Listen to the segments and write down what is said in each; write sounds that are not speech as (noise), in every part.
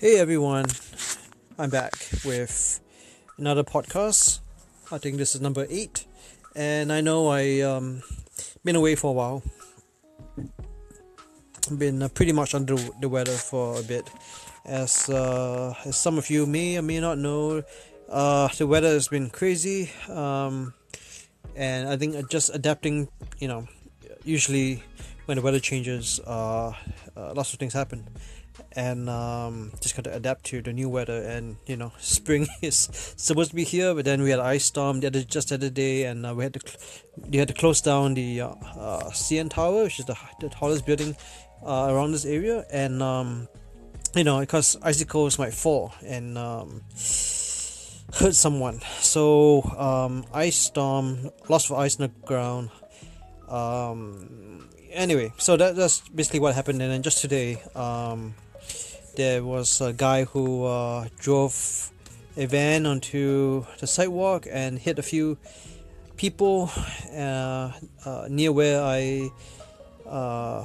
Hey everyone, I'm back with another podcast. I think this is number eight, and I know I um been away for a while. Been uh, pretty much under the weather for a bit, as uh, as some of you may or may not know. Uh, the weather has been crazy, um, and I think just adapting. You know, usually when the weather changes, uh, uh lots of things happen and um, just got to adapt to the new weather. And you know, (laughs) spring is supposed to be here, but then we had ice storm the other just the other day, and uh, we had to they had to close down the uh, uh, CN Tower, which is the, the tallest building uh, around this area, and um, you know, because icicles might fall and um, (sighs) hurt someone. So um, ice storm, lots of ice on the ground. Um, anyway, so that, that's basically what happened. And then just today, um, there was a guy who uh, drove a van onto the sidewalk and hit a few people uh, uh, near where I uh,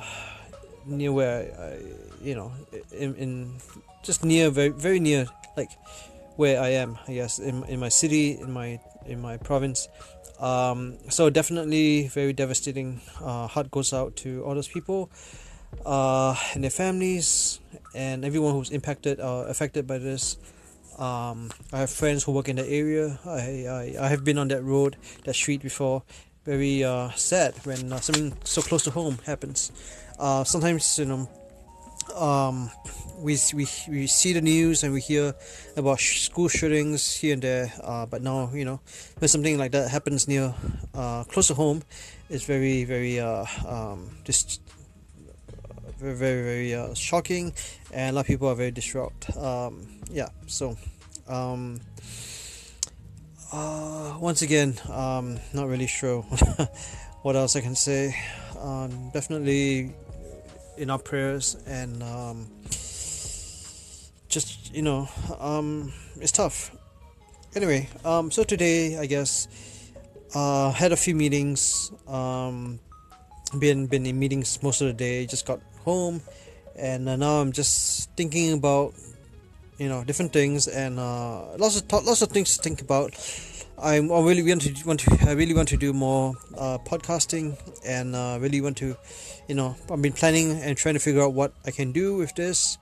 near where I, you know in, in just near very very near like where I am I guess in, in my city in my in my province. Um, so definitely very devastating uh, heart goes out to all those people uh, and their families and everyone who's impacted or affected by this. Um, I have friends who work in the area. I, I, I have been on that road, that street before. Very uh, sad when uh, something so close to home happens. Uh, sometimes you know, um, we, we we see the news and we hear about sh- school shootings here and there. Uh, but now you know, when something like that happens near, uh, close to home, it's very very uh, um, just very very very uh, shocking and a lot of people are very distraught. Um, yeah so um, uh, once again um, not really sure (laughs) what else I can say. Um, definitely in our prayers and um, just you know um, it's tough. Anyway um, so today I guess uh, had a few meetings um, been been in meetings most of the day just got home and uh, now i'm just thinking about you know different things and uh, lots of lots of things to think about. I'm, I really want to want to I really want to do more uh, podcasting and uh, really want to you know I've been planning and trying to figure out what I can do with this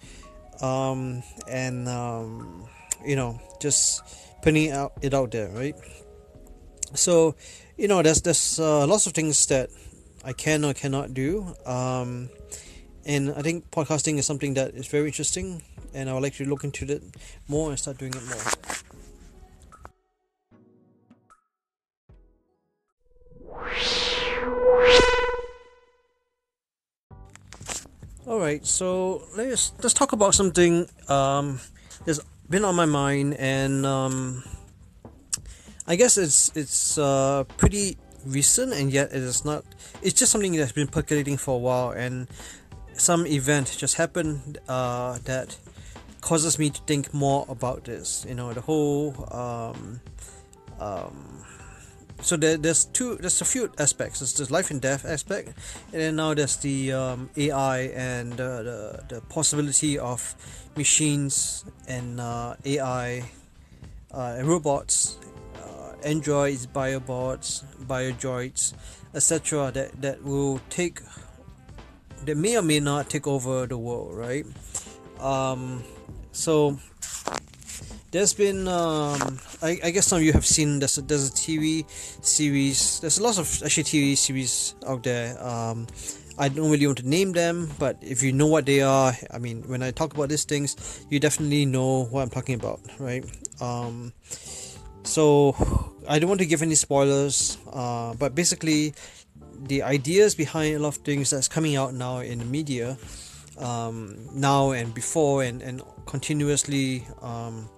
um, and um, you know just putting it out, it out there right? So you know there's there's uh, lots of things that I can or cannot do um, and I think podcasting is something that is very interesting, and I would like to look into it more and start doing it more. All right, so let's let's talk about something um, that's been on my mind, and um, I guess it's it's uh, pretty recent, and yet it is not. It's just something that's been percolating for a while, and some event just happened uh, that causes me to think more about this. You know, the whole. Um, um, so there, there's two. There's a few aspects. There's the life and death aspect, and then now there's the um, AI and uh, the the possibility of machines and uh, AI uh, and robots, uh, androids, biobots, biodroids, etc. That that will take they may or may not take over the world, right? Um, so there's been um, I, I, guess some of you have seen there's a, there's a TV series there's lots of actually TV series out there um, I don't really want to name them but if you know what they are I mean when I talk about these things you definitely know what I'm talking about right um, so I don't want to give any spoilers uh, but basically the ideas behind a lot of things that's coming out now in the media um, now and before and, and continuously um,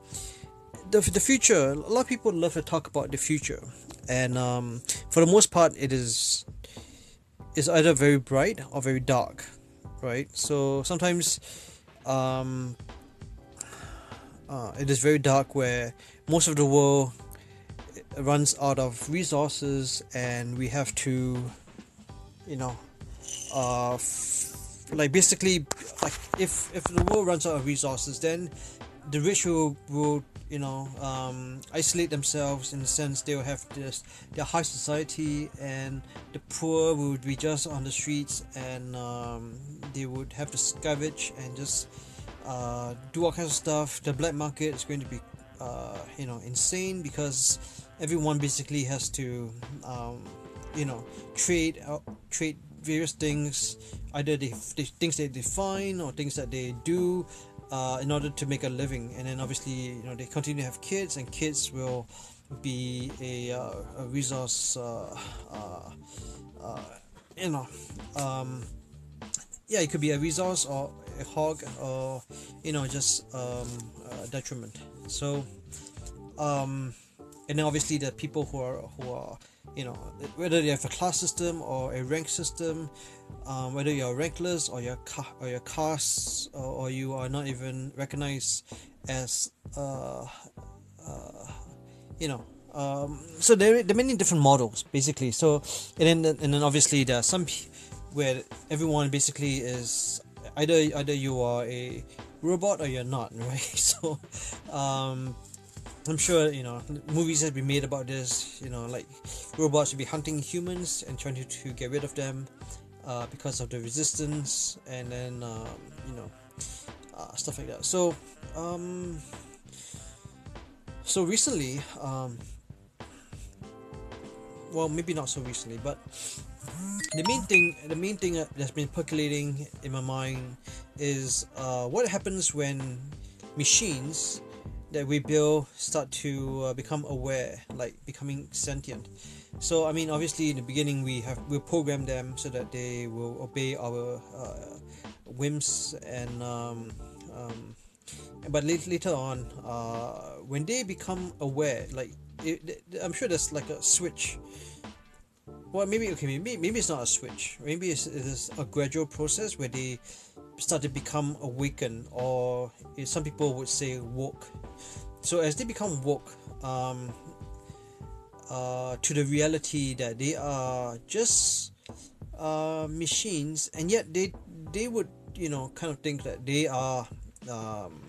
the, the future a lot of people love to talk about the future. And um, for the most part it is is either very bright or very dark right? So sometimes um, uh, it is very dark where most of the world runs out of resources and we have to you know uh, like basically like if if the world runs out of resources then the rich will will you know um, isolate themselves in the sense they will have this their high society and the poor would be just on the streets and um, they would have to scavenge and just uh, do all kinds of stuff. The black market is going to be uh, you know insane because everyone basically has to um, you know trade uh, trade various things either the, they things they define or things that they do uh, in order to make a living. And then obviously you know they continue to have kids and kids will be a, uh, a resource uh, uh, uh you know um, yeah it could be a resource or a hog or you know just um, a detriment. So um, and then obviously the people who are who are you know whether they have a class system or a rank system um, whether you're rankless or you're ca- or your caste or, or, you are not even recognized as uh, uh, you know um, so there, there are many different models basically. So and then and then obviously there are some where everyone basically is either either you are a robot or you're not (laughs) right? So um, I'm sure you know movies have been made about this. You know, like robots will be hunting humans and trying to, to get rid of them uh, because of the resistance, and then um, you know uh, stuff like that. So, um, so recently, um, well, maybe not so recently, but the main thing, the main thing that's been percolating in my mind is uh, what happens when machines that we build start to uh, become aware, like becoming sentient. So I mean, obviously in the beginning we have we program them so that they will obey our uh, whims and um, um, but later, on uh, when they become aware, like it, I'm sure there's like a switch. Well, maybe okay, maybe maybe it's not a switch. Maybe it's, it's a gradual process where they start to become awakened, or some people would say woke. So as they become woke um, uh, to the reality that they are just uh, machines, and yet they they would you know kind of think that they are um,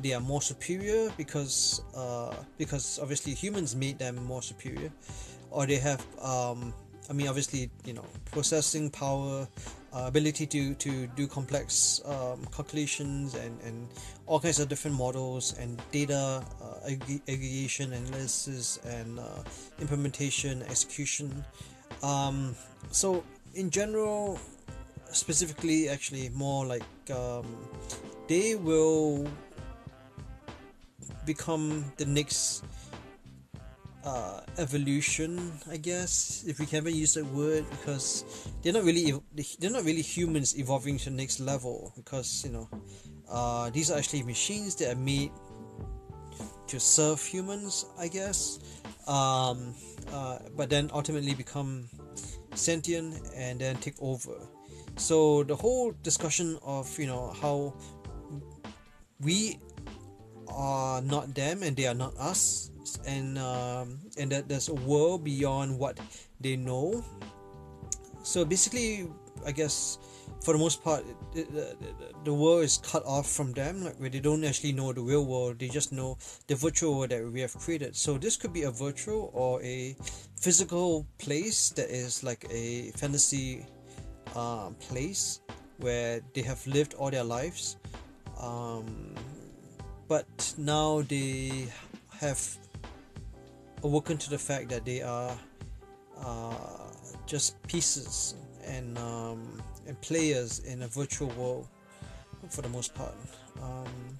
they are more superior because uh, because obviously humans made them more superior, or they have um, I mean obviously you know processing power uh, ability to, to do complex um, calculations and, and all kinds of different models and data uh, aggregation analysis and uh, implementation execution. Um, so in general specifically actually more like um, they will become the next uh, evolution, I guess, if we can ever use that word, because they're not really they're not really humans evolving to the next level. Because you know, uh, these are actually machines that are made to serve humans, I guess. Um, uh, but then ultimately become sentient and then take over. So the whole discussion of you know how we are not them and they are not us and um, and that there's a world beyond what they know. So basically i guess for the most part the, world is cut off from them like where they don't actually know the real world. They just know the virtual world that we have created. So this could be a virtual or a physical place that is like a fantasy uh, place where they have lived all their lives. Um, but now they have awoken to the fact that they are uh, just pieces and um, and players in a virtual world for the most part. Um,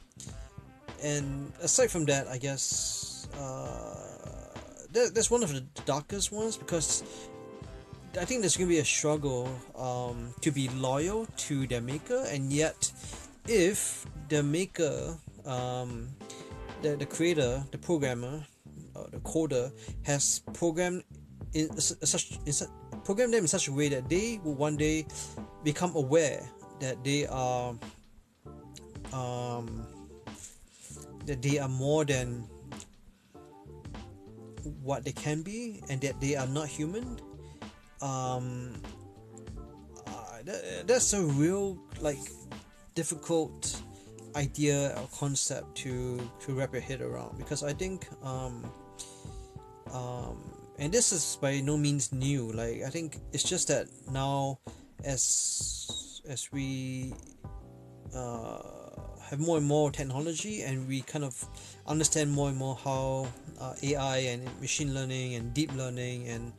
and aside from that, I guess uh, that, that's one of the darkest ones because I think there's going to be a struggle um, to be loyal to their maker, and yet, if the maker, um, the, the creator, the programmer, the coder has programmed in such in such them in such a way that they will one day become aware that they are um, that they are more than what they can be and that they are not human. Um, uh, that, that's a real like difficult idea or concept to to wrap your head around because I think um, um, and this is by no means new. Like I think it's just that now as as we uh, have more and more technology and we kind of understand more and more how uh, AI and machine learning and deep learning and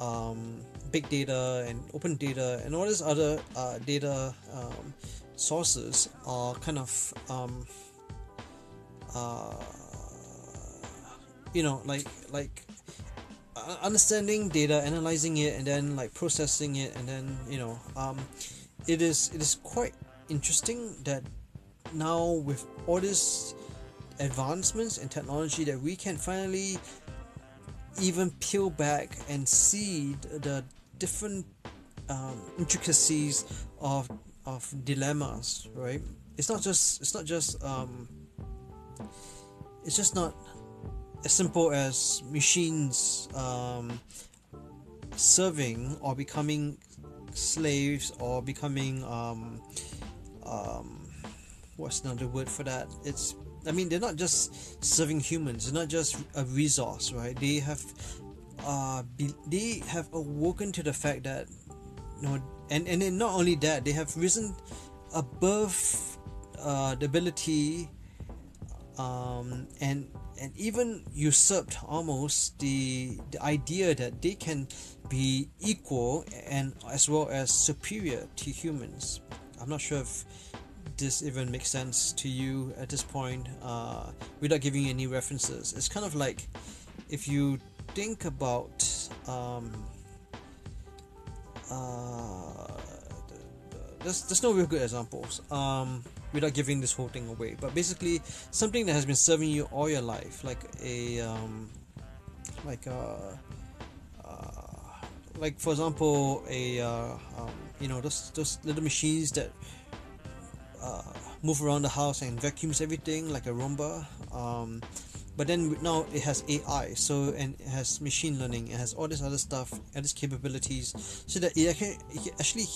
um, big data and open data and all these other uh, data um, sources are kind of um, uh, you know like like understanding data analyzing it and then like processing it and then you know um, it is it is quite interesting that now with all these advancements in technology that we can finally even peel back and see the different um, intricacies of of dilemmas right? It's not just it's not just um, it's just not as simple as machines um, serving or becoming slaves or becoming um, um, what's another word for that it's I mean, they're not just serving humans. They're not just a resource, right? They have, uh, be, they have awoken to the fact that, you know, and and then not only that, they have risen above uh, the ability, um, and and even usurped almost the the idea that they can be equal and as well as superior to humans. I'm not sure if this even makes sense to you at this point uh, without giving any references. It's kind of like if you think about um, uh, there's, there's no real good examples um, without giving this whole thing away. But basically, something that has been serving you all your life, like a um, like a uh, like for example a uh, um, you know those those little machines that uh, move around the house and vacuums everything like a Roomba. Um, but then now it has AI, so and it has machine learning, it has all this other stuff, and these capabilities, so that it can, it can actually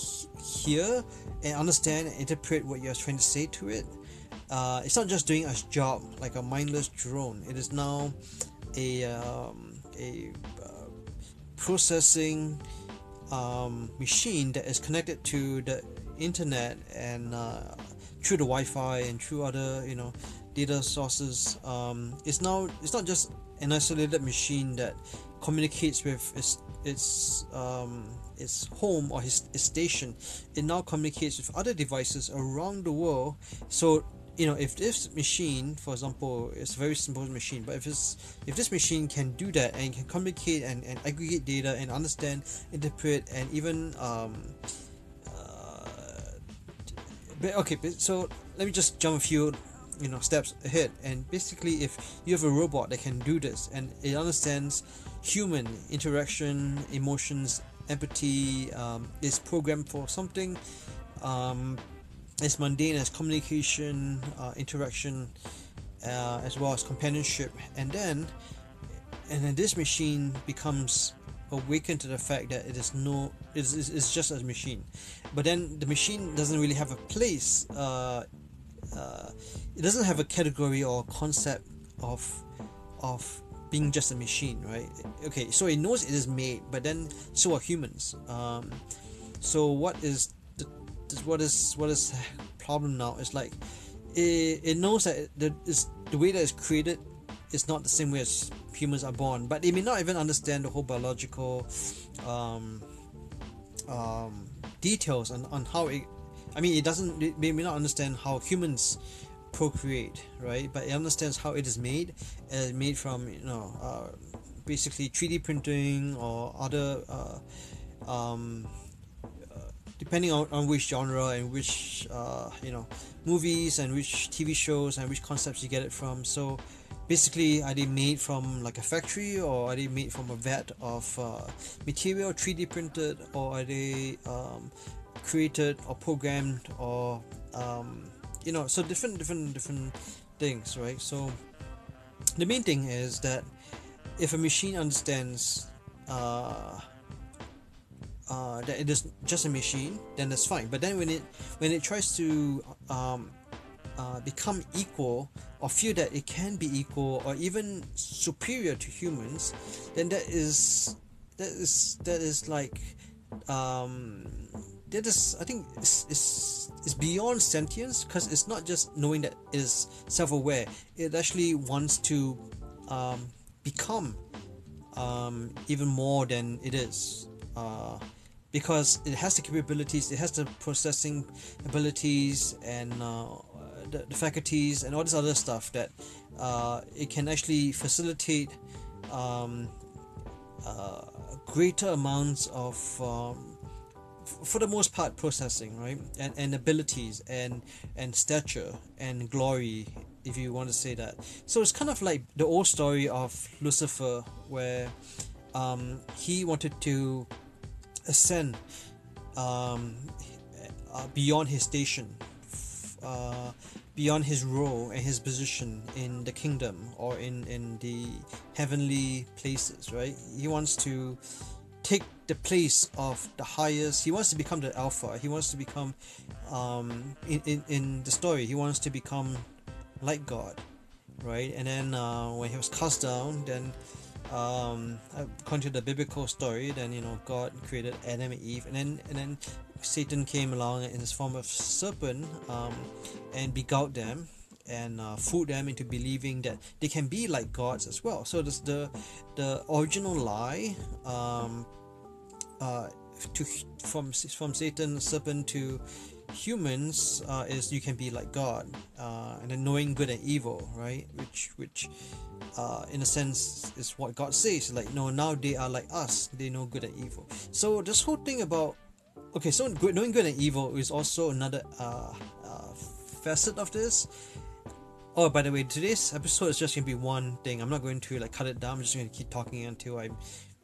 hear and understand and interpret what you're trying to say to it. Uh, it's not just doing a job like a mindless drone. It is now a um, a uh, processing um, machine that is connected to the internet and uh, through the Wi-Fi and through other you know data sources. Um, it's now it's not just an isolated machine that communicates with its its um, its home or its, its station. It now communicates with other devices around the world. So you know if this machine for example it's a very simple machine but if this if this machine can do that and can communicate and, and aggregate data and understand interpret and even um, but okay so let me just jump a few you know steps ahead. And basically if you have a robot that can do this and it understands human interaction emotions empathy um, is programmed for something um, as mundane as communication uh, interaction uh, as well as companionship. And then and then this machine becomes awakened to the fact that it is no it's, just a machine. But then the machine doesn't really have a place uh, uh, it doesn't have a category or concept of of being just a machine right okay so it knows it is made but then so are humans um, so what is the what is what is the problem now is like it, it knows that the, the way that it's created is not the same way as humans are born, but they may not even understand the whole biological um, um, details on, on how it. I mean, it doesn't. They may not understand how humans procreate, right? But it understands how it is made. Uh, made from you know uh, basically 3D printing or other. Uh, um, uh, depending on, on which genre and which uh, you know movies and which TV shows and which concepts you get it from. So basically are they made from like a factory or are they made from a vat of uh, material 3d printed or are they um, created or programmed or um, you know so different different different things right so the main thing is that if a machine understands uh, uh, that it is just a machine, then that's fine. But then when it when it tries to um, uh, become equal or feel that it can be equal or even superior to humans, then that is that is that is like um, that is I think is is is beyond sentience because it's not just knowing that it is self-aware. It actually wants to um, become um, even more than it is. Uh, because it has the capabilities, it has the processing abilities and uh, the, the, faculties and all this other stuff that uh, it can actually facilitate um, uh, greater amounts of um, for the most part processing right? And, and abilities and and stature and glory if you want to say that. So it's kind of like the old story of lucifer where um, he wanted to ascend um, uh, beyond his station uh, beyond his role and his position in the kingdom or in in the heavenly places right? He wants to take the place of the highest. He wants to become the alpha. He wants to become um, in, in, in the story he wants to become like god right? And then uh, when he was cast down then um, according to the biblical story then you know god created adam and eve and then and then satan came along in his form of serpent um, and beguiled them and uh, fooled them into believing that they can be like gods as well. So this, the the original lie um, uh, to from from Satan serpent to humans uh, is you can be like God uh, and then knowing good and evil, right? Which which uh, in a sense is what God says. Like no, now they are like us. They know good and evil. So this whole thing about okay, so good, knowing good and evil is also another uh, uh, facet of this Oh, by the way, today's episode is just gonna be one thing. I'm not going to like cut it down. I'm just gonna keep talking until I'm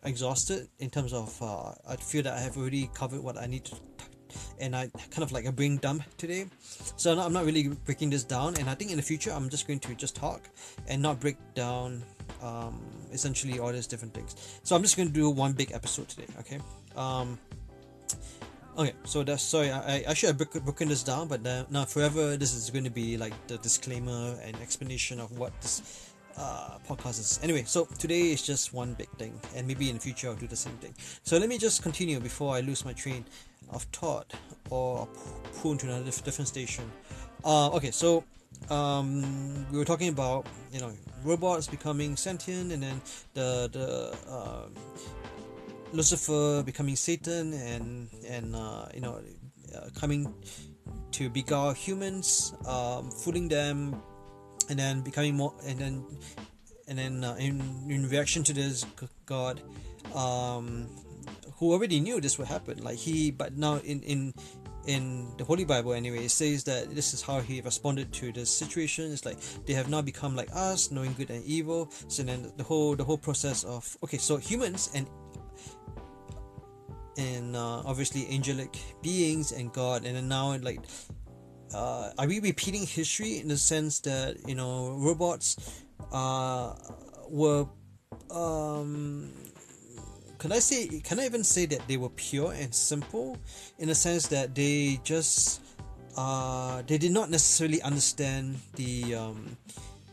exhausted. In terms of, uh, I feel that I have already covered what I need to, and I kind of like a brain dump today. So I'm not really breaking this down. And I think in the future, I'm just going to just talk and not break down um, essentially all these different things. So I'm just going to do one big episode today. Okay. Um, Okay, so that's sorry. I, I should have broken this down, but now forever this is going to be like the disclaimer and explanation of what this uh, podcast is. Anyway, so today is just one big thing, and maybe in the future I'll do the same thing. So let me just continue before I lose my train of thought or pull into another different station. Uh, okay, so um, we were talking about you know robots becoming sentient, and then the the uh, Lucifer becoming Satan and and uh, you know uh, coming to beguile humans, um, fooling them, and then becoming more and then and then uh, in in reaction to this, God, um, who already knew this would happen, like he, but now in in in the Holy Bible anyway, it says that this is how he responded to the situation. It's like they have now become like us, knowing good and evil. So then the whole the whole process of okay, so humans and and uh, obviously angelic beings and God, and then now like, uh, are we repeating history in the sense that you know robots uh, were um, can I say can I even say that they were pure and simple? In the sense that they just uh, they did not necessarily understand the um,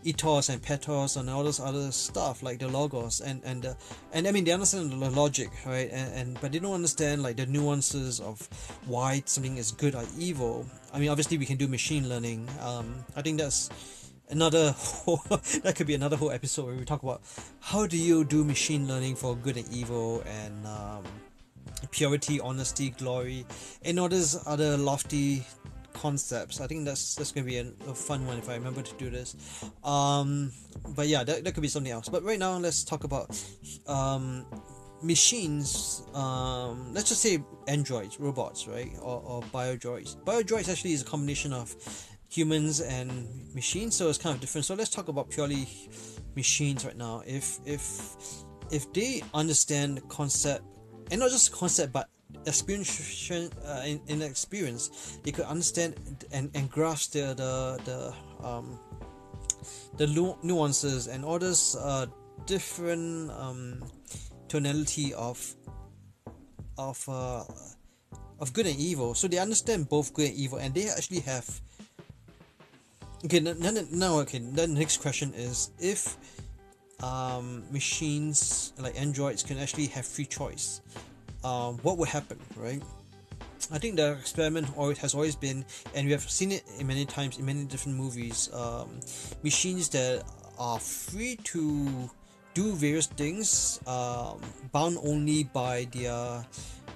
ethos and pathos and all this other stuff like the logos and and and I mean they understand the logic right? And, and but they don't understand like the nuances of why something is good or evil. I mean obviously we can do machine learning. Um, I think that's another (laughs) whole, that could be another whole episode where we talk about how do you do machine learning for good and evil and um, purity honesty glory and all these other lofty concepts. I think that's that's gonna be a, a, fun one if I remember to do this. Um, but yeah, that, that could be something else. But right now, let's talk about um, machines. Um, let's just say androids, robots, right, or, or biodroids. Biodroids actually is a combination of humans and machines, so it's kind of different. So let's talk about purely machines right now. If if if they understand the concept and not just concept but experience uh, in, in experience they could understand and, and grasp the the, the um the nuances and all this uh, different um, tonality of of uh, of good and evil. So they understand both good and evil, and they actually have. Okay, now, now okay. The next question is if um, machines like androids can actually have free choice, um, what would happen, right? I think the experiment always has always been, and we have seen it in many times in many different movies. Um, machines that are free to do various things, um, bound only by their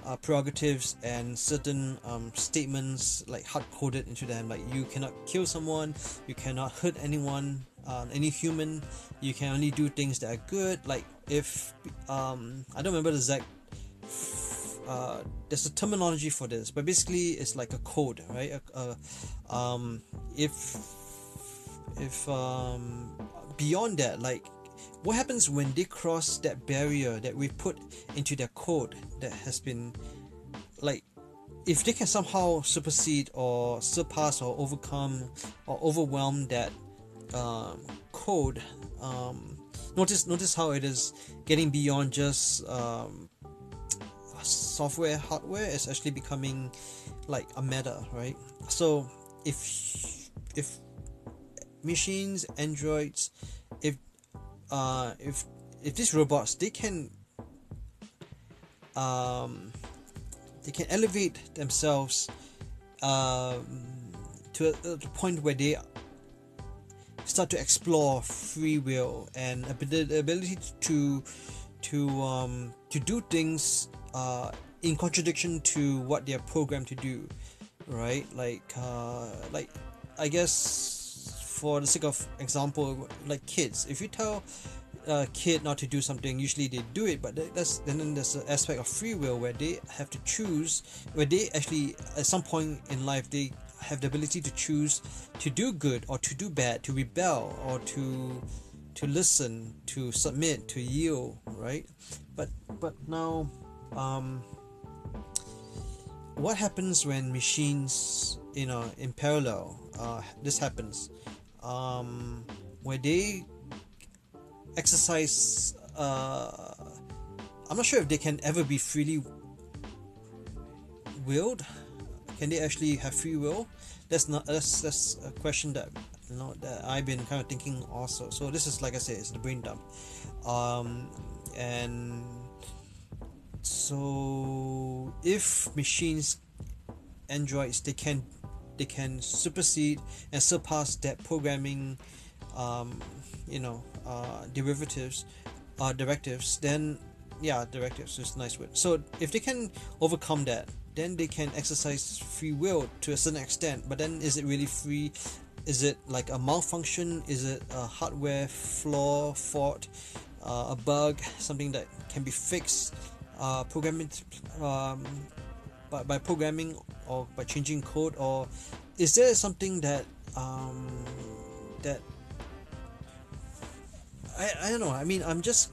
uh, prerogatives and certain um, statements like hard coded into them. Like you cannot kill someone, you cannot hurt anyone, uh, any human. You can only do things that are good. Like if um, I don't remember the exact uh, there's a terminology for this, but basically it's like a code, right? Um, if if um, beyond that, like what happens when they cross that barrier that we put into their code that has been like if they can somehow supersede or surpass or overcome or overwhelm that um, code um, notice notice how it is getting beyond just um, software hardware is actually becoming like a meta right? So if if machines androids if uh if if these robots they can um they can elevate themselves um to a, a point where they start to explore free will and the ability to to um to do things uh, in contradiction to what they're programmed to do, right? Like, uh, like I guess for the sake of example, like kids, if you tell a kid not to do something, usually they do it, but that's then there's an aspect of free will where they have to choose, where they actually at some point in life they have the ability to choose to do good or to do bad, to rebel or to to listen, to submit, to yield, right? But but now um, what happens when machines you know in parallel uh, this happens? Um, where they exercise uh, i'm not sure if they can ever be freely willed. Can they actually have free will? That's not that's that's a question that you know that i've been kind of thinking also. So this is like i said it's the brain dump. Um, and so if machines androids they can they can supersede and surpass that programming um, you know uh, derivatives uh, directives then yeah directives is nice word. So if they can overcome that then they can exercise free will to a certain extent but then is it really free? Is it like a malfunction? Is it a hardware flaw fault uh, a bug something that can be fixed uh, programming um, by, by programming or by changing code or is there something that um, that I, I don't know. I mean I'm just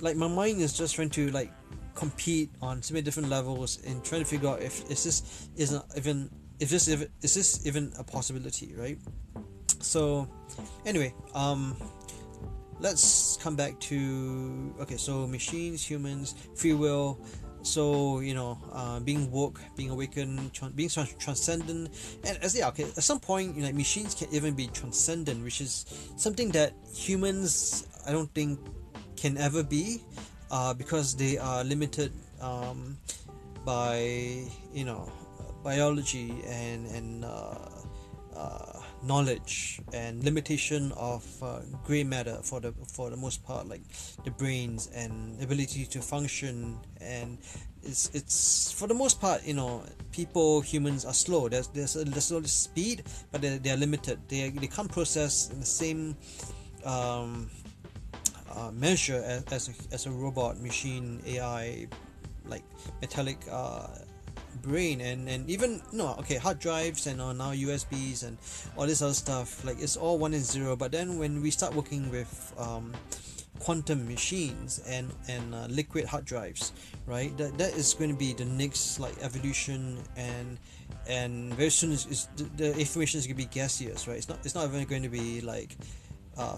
like my mind is just trying to like compete on so many different levels and trying to figure out if is this is not even if this if, is this even a possibility right? So anyway um let's come back to okay so machines humans free will. So you know uh, being woke being awakened being trans- transcendent. And as yeah okay at some point you know machines can even be transcendent which is something that humans i don't think can ever be uh, because they are limited um, by you know biology and and uh, uh knowledge and limitation of uh, gray matter for the for the most part like the brains and ability to function. And it's it's for the most part you know people humans are slow. There's there's a, there's a speed but they're, they're limited. They, they can't process in the same um, uh, measure as, as, a, as a robot machine AI like metallic uh, brain and and even no okay hard drives and uh, now USBs and all this other stuff like it's all one and zero. But then when we start working with um, quantum machines and and uh, liquid hard drives right that that is going to be the next like evolution and and very soon is, the, the, information is going to be gaseous right? It's not it's not even going to be like uh,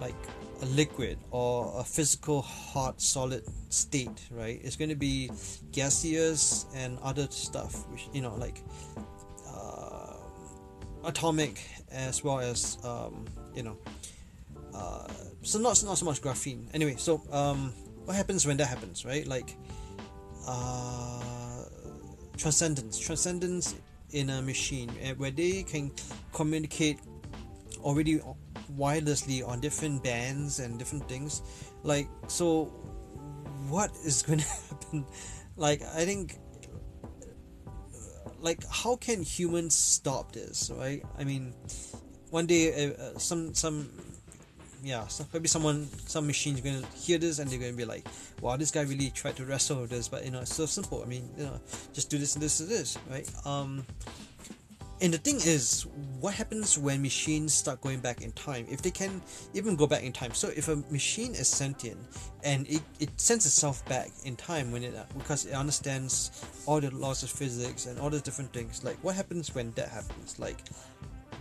like a liquid or a physical hot solid state right? It's going to be gaseous and other stuff which you know like uh, atomic as well as um, you know uh, so not not so much graphene. Anyway so um, what happens when that happens right? Like uh, transcendence. Transcendence in a machine eh, where they can communicate already wirelessly on different bands and different things. Like so what is (laughs) going to happen? Like i think like how can humans stop this right? I mean one day uh, uh some some yeah so maybe someone some machine's going to hear this and they're going to be like wow this guy really tried to wrestle with this but you know it's so simple. I mean you know just do this and this and this right? Um and the thing is what happens when machines start going back in time? If they can even go back in time. So if a machine is sentient and it, it sends itself back in time when it because it understands all the laws of physics and all the different things like what happens when that happens? Like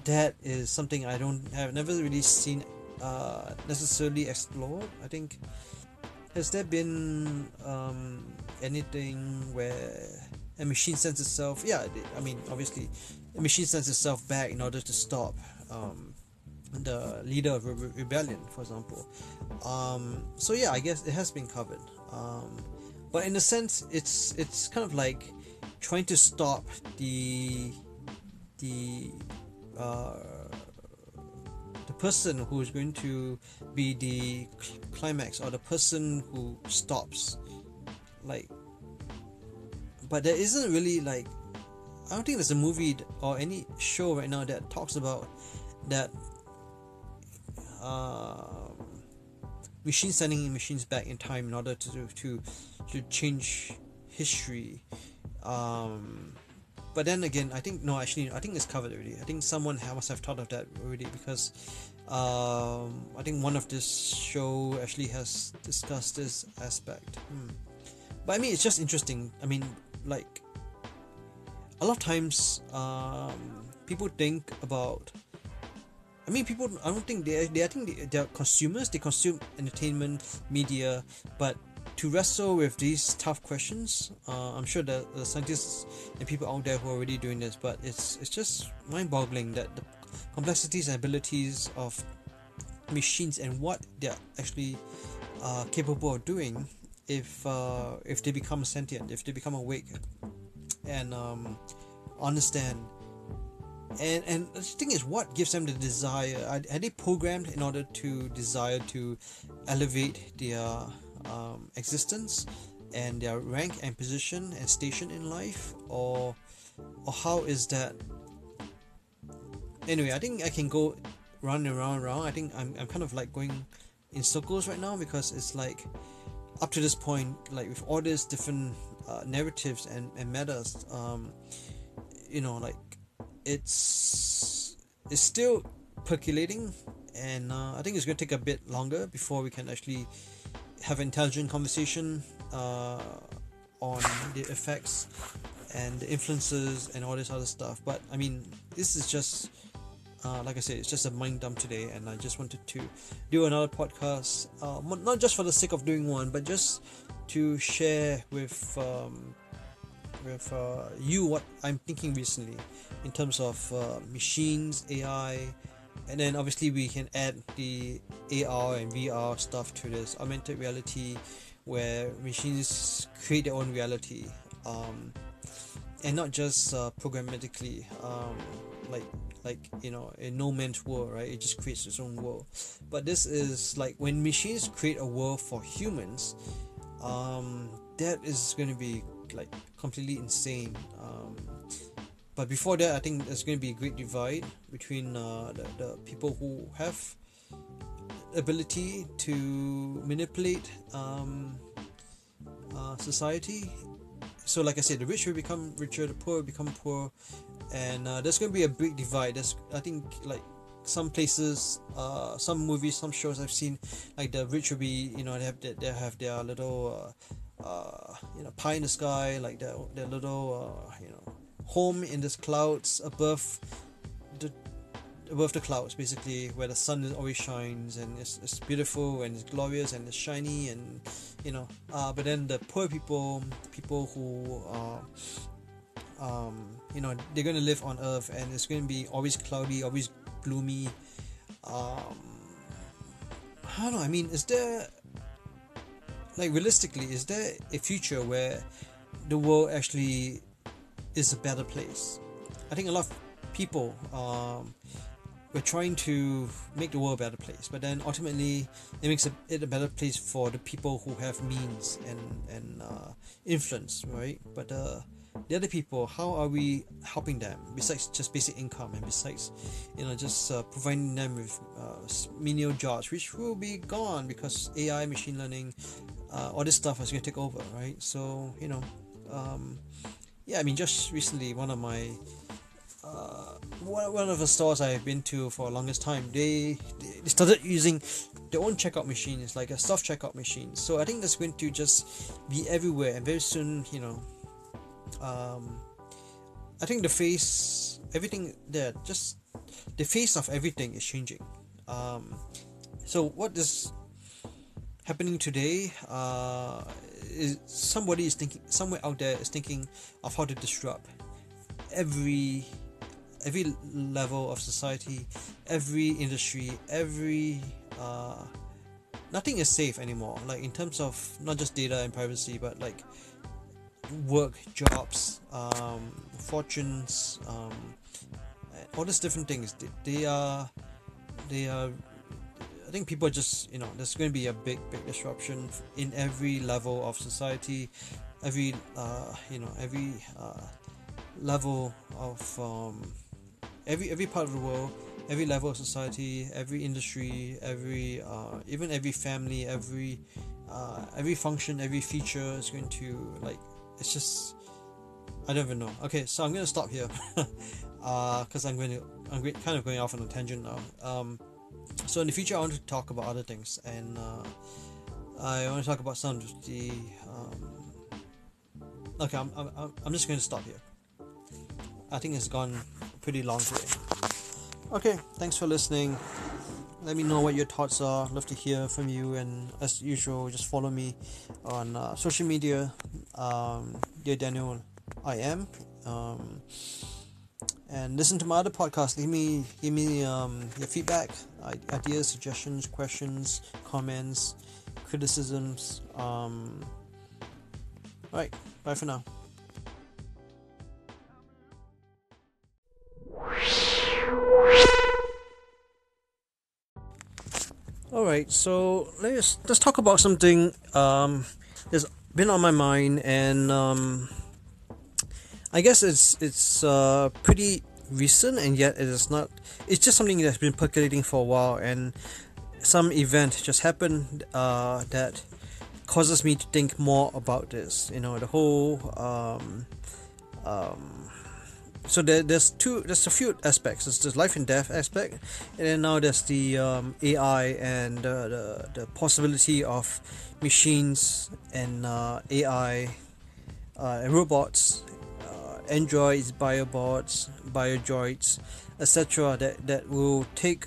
that is something i don't have never really seen uh, necessarily explored i think. Has there been um, anything where a machine sends itself? Yeah i mean obviously a machine sends itself back in order to stop um, the leader of re- rebellion for example. Um, so yeah i guess it has been covered. Um, but in a sense it's it's kind of like trying to stop the the uh, the person who is going to be the climax or the person who stops. Like but there isn't really like I don't think there's a movie or any show right now that talks about that um, machines sending machines back in time in order to to to change history. Um, but then again, I think no, actually, I think it's covered already. I think someone must have thought of that already because um, I think one of this show actually has discussed this aspect. Hmm. But I mean, it's just interesting. I mean, like a lot of times um, people think about I mean, people. I don't think they. They. I think they, they are consumers. They consume entertainment, media. But to wrestle with these tough questions, uh, I'm sure that the scientists and people out there who are already doing this. But it's it's just mind-boggling that the complexities and abilities of machines and what they're actually uh, capable of doing if uh, if they become sentient, if they become awake, and um, understand. And and the thing is, what gives them the desire? Are, are they programmed in order to desire to elevate their um, existence and their rank and position and station in life, or or how is that? Anyway, I think I can go round and round and round. I think I'm I'm kind of like going in circles right now because it's like up to this point, like with all these different uh, narratives and, and metas, um, you know, like it's it's still percolating, and uh, I think it's going to take a bit longer before we can actually have intelligent conversation uh, on the effects and the influences and all this other stuff. But I mean, this is just uh, like I said, it's just a mind dump today, and I just wanted to do another podcast, uh, not just for the sake of doing one, but just to share with um, with uh, you what I'm thinking recently in terms of uh, machines, AI, and then obviously we can add the AR and VR stuff to this augmented reality, where machines create their own reality, um, and not just uh, programmatically, um, like like you know a no man's world right? It just creates its own world. But this is like when machines create a world for humans um, that is going to be like completely insane. Um, but before that i think there's going to be a great divide between uh, the, the people who have ability to manipulate um, uh, society. So like i said the rich will become richer the poor become poor and uh, there's going to be a big divide. There's, I think, like some places, uh, some movies, some shows I've seen, like the rich will be, you know, they have their, they have their little, uh, uh, you know, pie in the sky, like their their little, uh, you know, home in the clouds above the above the clouds, basically, where the sun always shines and it's, it's beautiful and it's glorious and it's shiny and you know. Uh, but then the poor people, people who are, um, you know, they're going to live on Earth and it's going to be always cloudy, always gloomy. Um, I don't know. I mean, is there like realistically, is there a future where the world actually is a better place? I think a lot of people um, we're trying to make the world a better place, but then ultimately it makes it a better place for the people who have means and and uh, influence, right? But uh, the other people, how are we helping them besides just basic income and besides, you know, just uh, providing them with uh, menial jobs, which will be gone because AI, machine learning, uh, all this stuff is going to take over, right? So you know, um, yeah, I mean, just recently, one of my uh, one of the stores I've been to for the longest time, they, they started using their own checkout machine. It's like a self checkout machine. So I think that's going to just be everywhere, and very soon, you know, um, I think the face, everything there, just the face of everything is changing. Um, so what is happening today? Uh, is somebody is thinking somewhere out there is thinking of how to disrupt every every level of society, every industry, every uh, nothing is safe anymore. Like in terms of not just data and privacy, but like work, jobs, um, fortunes, um, all these different things. They, they are they are. I think people are just you know there's going to be a big big disruption in every level of society, every uh, you know every uh, level of um, every every part of the world, every level of society, every industry, every uh, even every family, every uh, every function, every feature is going to like it's just I don't even know. Okay, so I'm gonna stop here because (laughs) uh, I'm going to I'm kind of going off on a tangent now. Um, so in the future, I want to talk about other things, and uh, I want to talk about some of the. Um, okay, I'm, I'm, I'm just going to stop here. I think it's gone pretty long today. Okay, thanks for listening. Let me know what your thoughts are. Love to hear from you. And as usual, just follow me on uh, social media. Um, Dear Daniel, I am. Um, and listen to my other podcast. Give me, give me um, your feedback, ideas, suggestions, questions, comments, criticisms. Um, all right, bye for now. (laughs) All right, so let's let's talk about something um, that's been on my mind, and um, I guess it's it's uh, pretty recent, and yet it is not. It's just something that's been percolating for a while, and some event just happened uh, that causes me to think more about this. You know, the whole um, um, so there, there's two there's a few aspects. There's the life and death aspect and then now there's the um, ai and uh, the, the possibility of machines and uh, ai uh, and robots uh, androids biobots biodroids etc that, that will take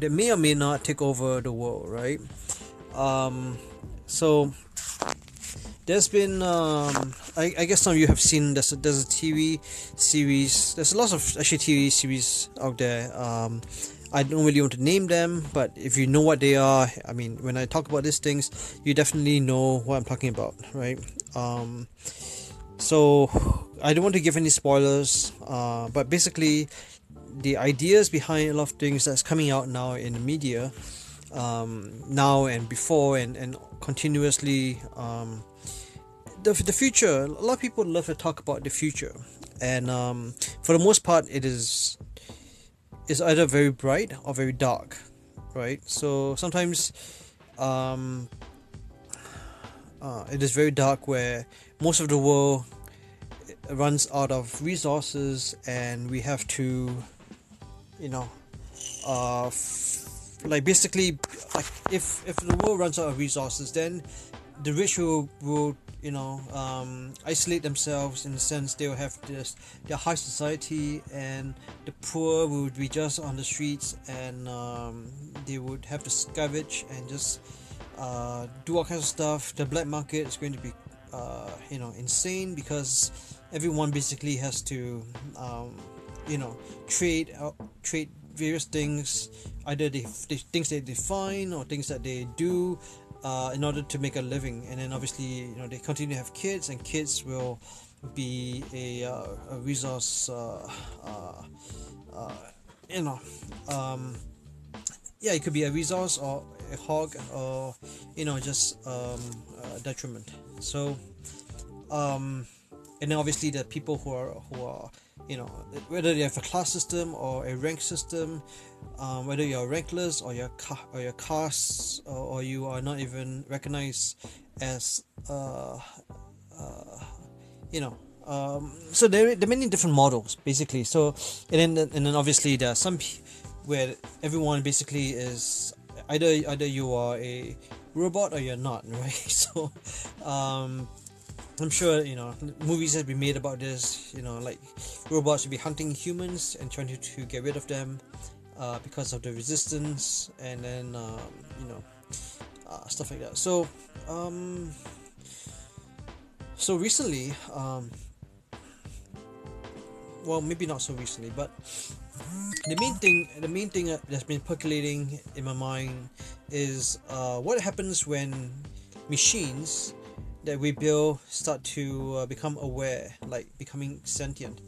that may or may not take over the world right? Um, so there's been um, I, I guess some of you have seen there's a, there's a TV series. There's lots of actually TV series out there. Um, I don't really want to name them but if you know what they are I mean when I talk about these things you definitely know what I'm talking about right? Um, so I don't want to give any spoilers uh, but basically the ideas behind a lot of things that's coming out now in the media um, now and before and, and continuously um, the, the future a lot of people love to talk about the future. And um, for the most part it is is either very bright or very dark right? So sometimes um, uh, it is very dark where most of the world runs out of resources and we have to you know uh, f- like basically like if if the world runs out of resources then the rich will will you know um, isolate themselves in the sense they will have this their high society and the poor would be just on the streets and um, they would have to scavenge and just uh, do all kinds of stuff. The black market is going to be uh, you know insane because everyone basically has to um, you know trade uh, trade various things. Either they, they things they define or things that they do uh, in order to make a living. And then obviously you know they continue to have kids and kids will be a, uh, a resource uh, uh, uh you know um, yeah it could be a resource or a hog or you know just um, detriment. So um, and then obviously the people who are who are you know whether you have a class system or a rank system um, whether you're rankless or you're ca- or your caste or, or, you are not even recognized as uh, uh, you know um, so there, there are many different models basically. So and then and then obviously there are some where everyone basically is either either you are a robot or you're not (laughs) right? So um, I'm sure you know movies have been made about this. You know, like robots will be hunting humans and trying to, to get rid of them uh, because of the resistance, and then um, you know uh, stuff like that. So, um, so recently, um, well, maybe not so recently, but the main thing, the main thing that's been percolating in my mind is uh, what happens when machines that we build start to uh, become aware, like becoming sentient.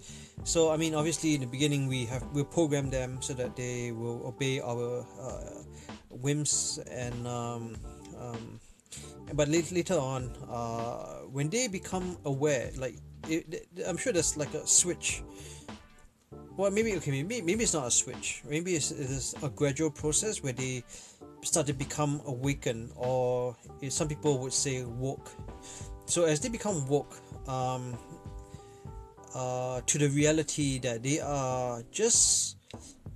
So I mean, obviously in the beginning we have we program them so that they will obey our uh, whims and um, um, but later, on, uh, when they become aware, like it, I'm sure there's like a switch. Well, maybe okay, maybe maybe it's not a switch. Maybe it's, it's a gradual process where they start to become awakened, or some people would say woke. So as they become woke um, uh, to the reality that they are just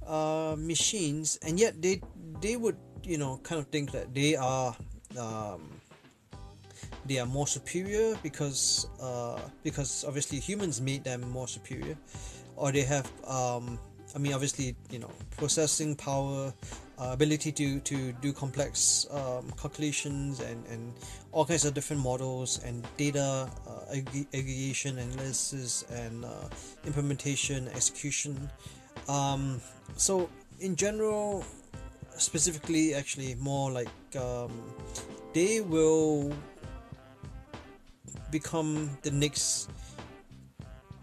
uh, machines, and yet they they would you know kind of think that they are um, they are more superior because uh, because obviously humans made them more superior, or they have um, I mean obviously you know processing power uh, ability to, to do complex um, calculations and, and all kinds of different models and data uh, aggregation analysis and uh, implementation execution. Um, so in general specifically actually more like um, they will become the next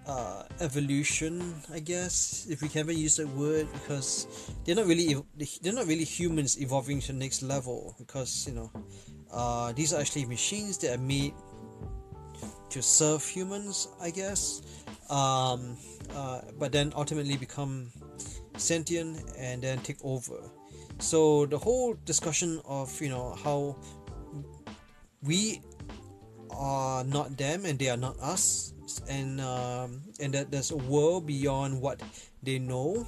uh, evolution, I guess, if we can even use that word, because they're not really they're not really humans evolving to the next level. Because you know, uh, these are actually machines that are made to serve humans, I guess. Um, uh, but then ultimately become sentient and then take over. So the whole discussion of you know how we are not them and they are not us and um, and that there's a world beyond what they know.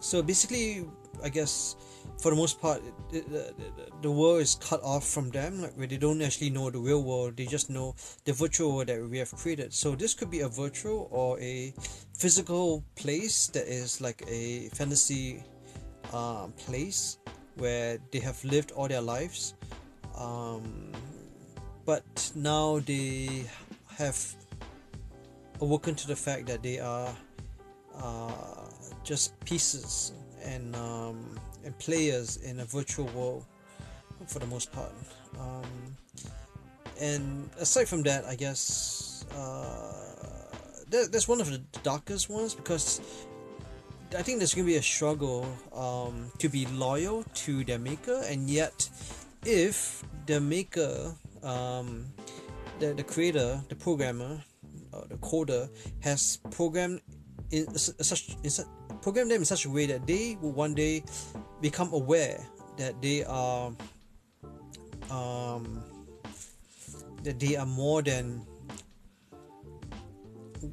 So basically i guess for the most part the, the world is cut off from them like where they don't actually know the real world. They just know the virtual world that we have created. So this could be a virtual or a physical place that is like a fantasy uh, place where they have lived all their lives. Um, but now they have awoken to the fact that they are uh, just pieces and um, and players in a virtual world for the most part. Um, and aside from that, I guess uh, that, that's one of the darkest ones because I think there's going to be a struggle um, to be loyal to their maker, and yet if the maker, um, the, the creator, the programmer, uh, the coder has programmed in such in such them in such a way that they will one day become aware that they are um, that they are more than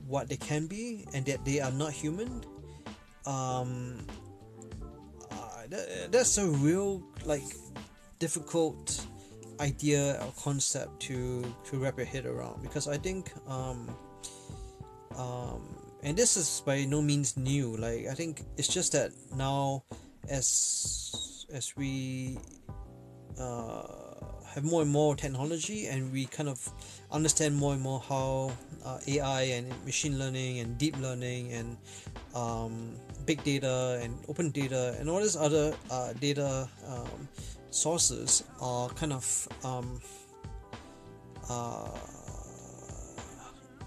what they can be and that they are not human. Um, uh, that, that's a real like difficult idea or concept to to wrap your head around because I think um, um, and this is by no means new like I think it's just that now as as we uh, have more and more technology and we kind of understand more and more how uh, AI and machine learning and deep learning and um, big data and open data and all these other uh, data um, sources are kind of um, uh,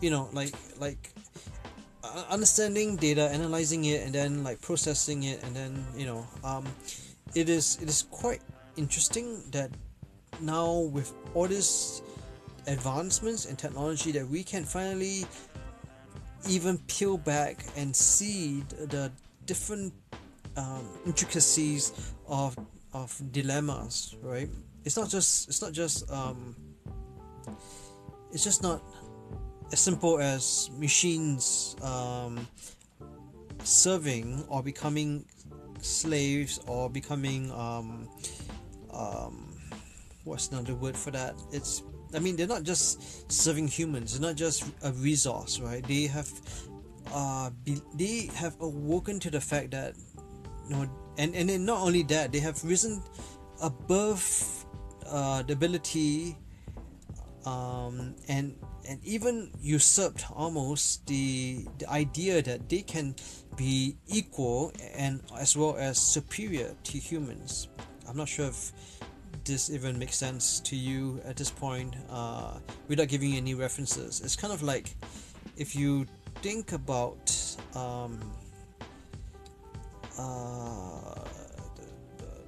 you know like like understanding data analyzing it and then like processing it and then you know um, it is it is quite interesting that now with all these advancements and technology that we can finally even peel back and see the different um, intricacies of of dilemmas right? It's not just it's not just um, it's just not as simple as machines um, serving or becoming slaves or becoming um, um, what's another word for that? It's I mean they're not just serving humans. They're not just a resource, right? They have uh, be, they have awoken to the fact that you know, and and then not only that, they have risen above uh, the ability um, and and even usurped almost the the idea that they can be equal and as well as superior to humans. I'm not sure if this even makes sense to you at this point uh, without giving any references. It's kind of like if you think about um, uh,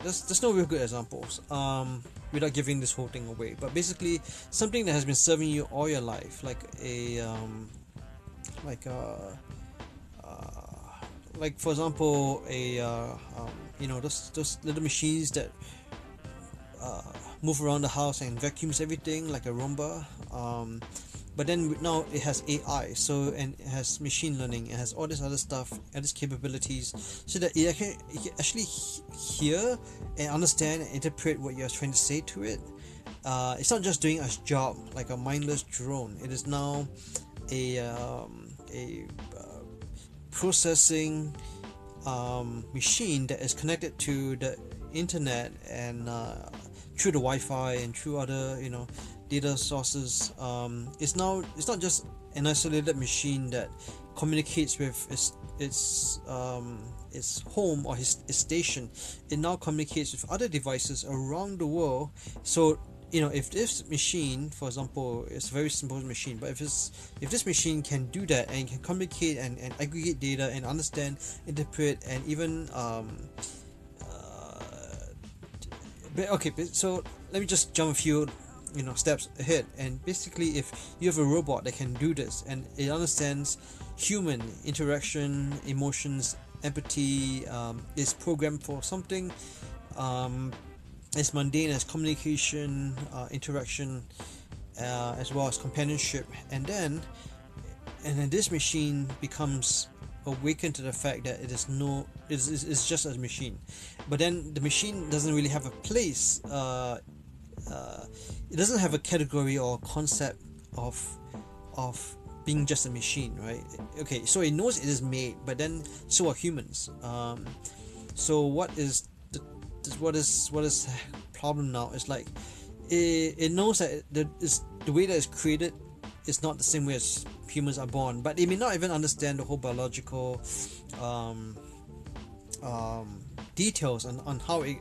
there's, there's no real good examples um, without giving this whole thing away. But basically something that has been serving you all your life like a um, like a uh, like for example a uh, um, you know those those little machines that uh, move around the house and vacuums everything like a Roomba um, but then now it has AI so and it has machine learning it has all this other stuff and its capabilities so that it can, it can actually hear and understand and interpret what you're trying to say to it. Uh, it's not just doing a job like a mindless drone. It is now a um, a uh, processing um, machine that is connected to the internet and uh, through the Wi-Fi and through other you know data sources um, it's now it's not just an isolated machine that communicates with its its um, its home or its, its station. It now communicates with other devices around the world. So you know if this machine for example is a very simple machine but if it's if this machine can do that and can communicate and, and aggregate data and understand interpret and even um, uh, but okay so let me just jump a few you know steps ahead. And basically if you have a robot that can do this and it understands human interaction emotions empathy um, is programmed for something um, as mundane as communication, uh, interaction, uh, as well as companionship, and then and then this machine becomes awakened to the fact that it is no it is it's just a machine. But then the machine doesn't really have a place uh, uh, it doesn't have a category or concept of of being just a machine right? Okay so it knows it is made but then so are humans. Um, so what is what is what is (laughs) problem now is like it, it knows that the the way that it's created is not the same way as humans are born but it may not even understand the whole biological um, um, details on, on how it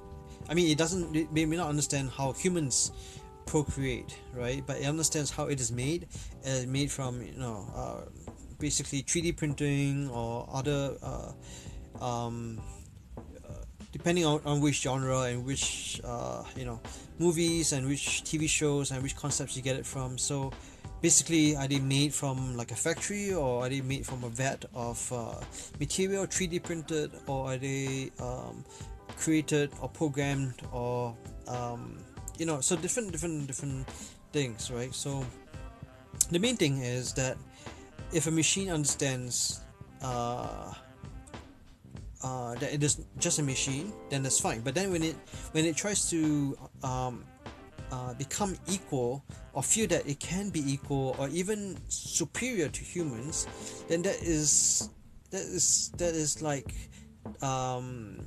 I mean it doesn't it may not understand how humans procreate right but it understands how it is made uh, made from you know uh, basically 3d printing or other uh, um, depending on, on which genre and which uh, you know movies and which TV shows and which concepts you get it from. So basically, are they made from like a factory or are they made from a vat of uh, material 3D printed or are they um, created or programmed or um, you know so different different different things right so the main thing is that if a machine understands uh, uh, that it is just a machine, then that's fine. But then when it when it tries to um, uh, become equal or feel that it can be equal or even superior to humans, then that is that is that is like um,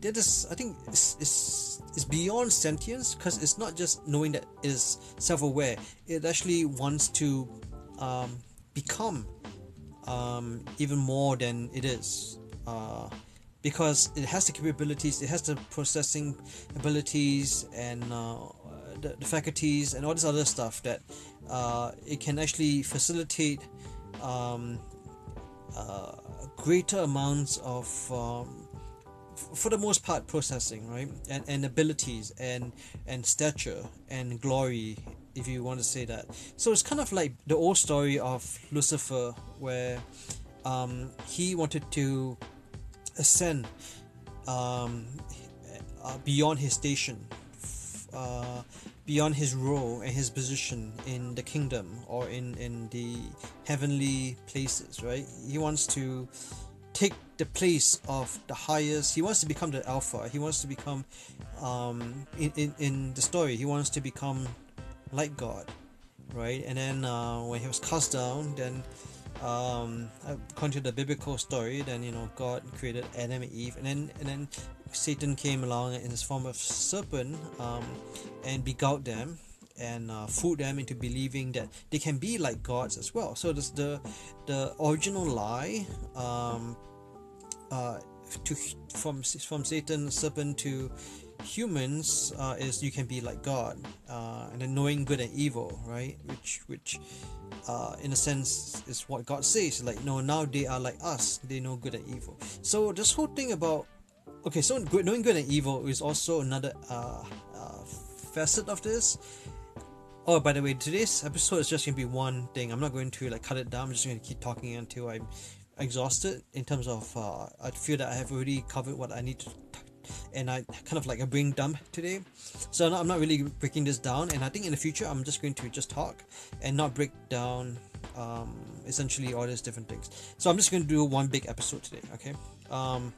that is I think is is is beyond sentience because it's not just knowing that it is self-aware. It actually wants to um, become um, even more than it is. Uh, because it has the capabilities, it has the processing abilities and uh, the, the, faculties and all this other stuff that uh, it can actually facilitate um, uh, greater amounts of um, for the most part processing right and, and abilities and and stature and glory if you want to say that so it's kind of like the old story of lucifer where um, he wanted to ascend um, uh, beyond his station uh, beyond his role and his position in the kingdom or in, in the heavenly places, right? He wants to take the place of the highest. He wants to become the alpha. He wants to become, um, in, in, in the story, he wants to become like God, right? And then uh, when he was cast down, then um, according to the biblical story, then you know God created Adam and Eve, and then and then Satan came along in his form of serpent um, and beguiled them and uh, fooled them into believing that they can be like gods as well. So this, the the original lie um, uh, to from from Satan serpent to humans uh, is you can be like God uh, and then knowing good and evil, right? Which which uh, in a sense is what God says. Like no, now they are like us. They know good and evil. So this whole thing about okay, so good, knowing good and evil is also another uh, uh, facet of this. Oh, by the way, today's episode is just gonna be one thing. I'm not going to like cut it down. I'm just gonna keep talking until I'm exhausted. In terms of, uh, I feel that I have already covered what I need to, and I kind of like a brain dump today. So I'm not, really breaking this down. And I think in the future, I'm just going to just talk and not break down um, essentially all these different things. So I'm just going to do one big episode today. Okay. Um,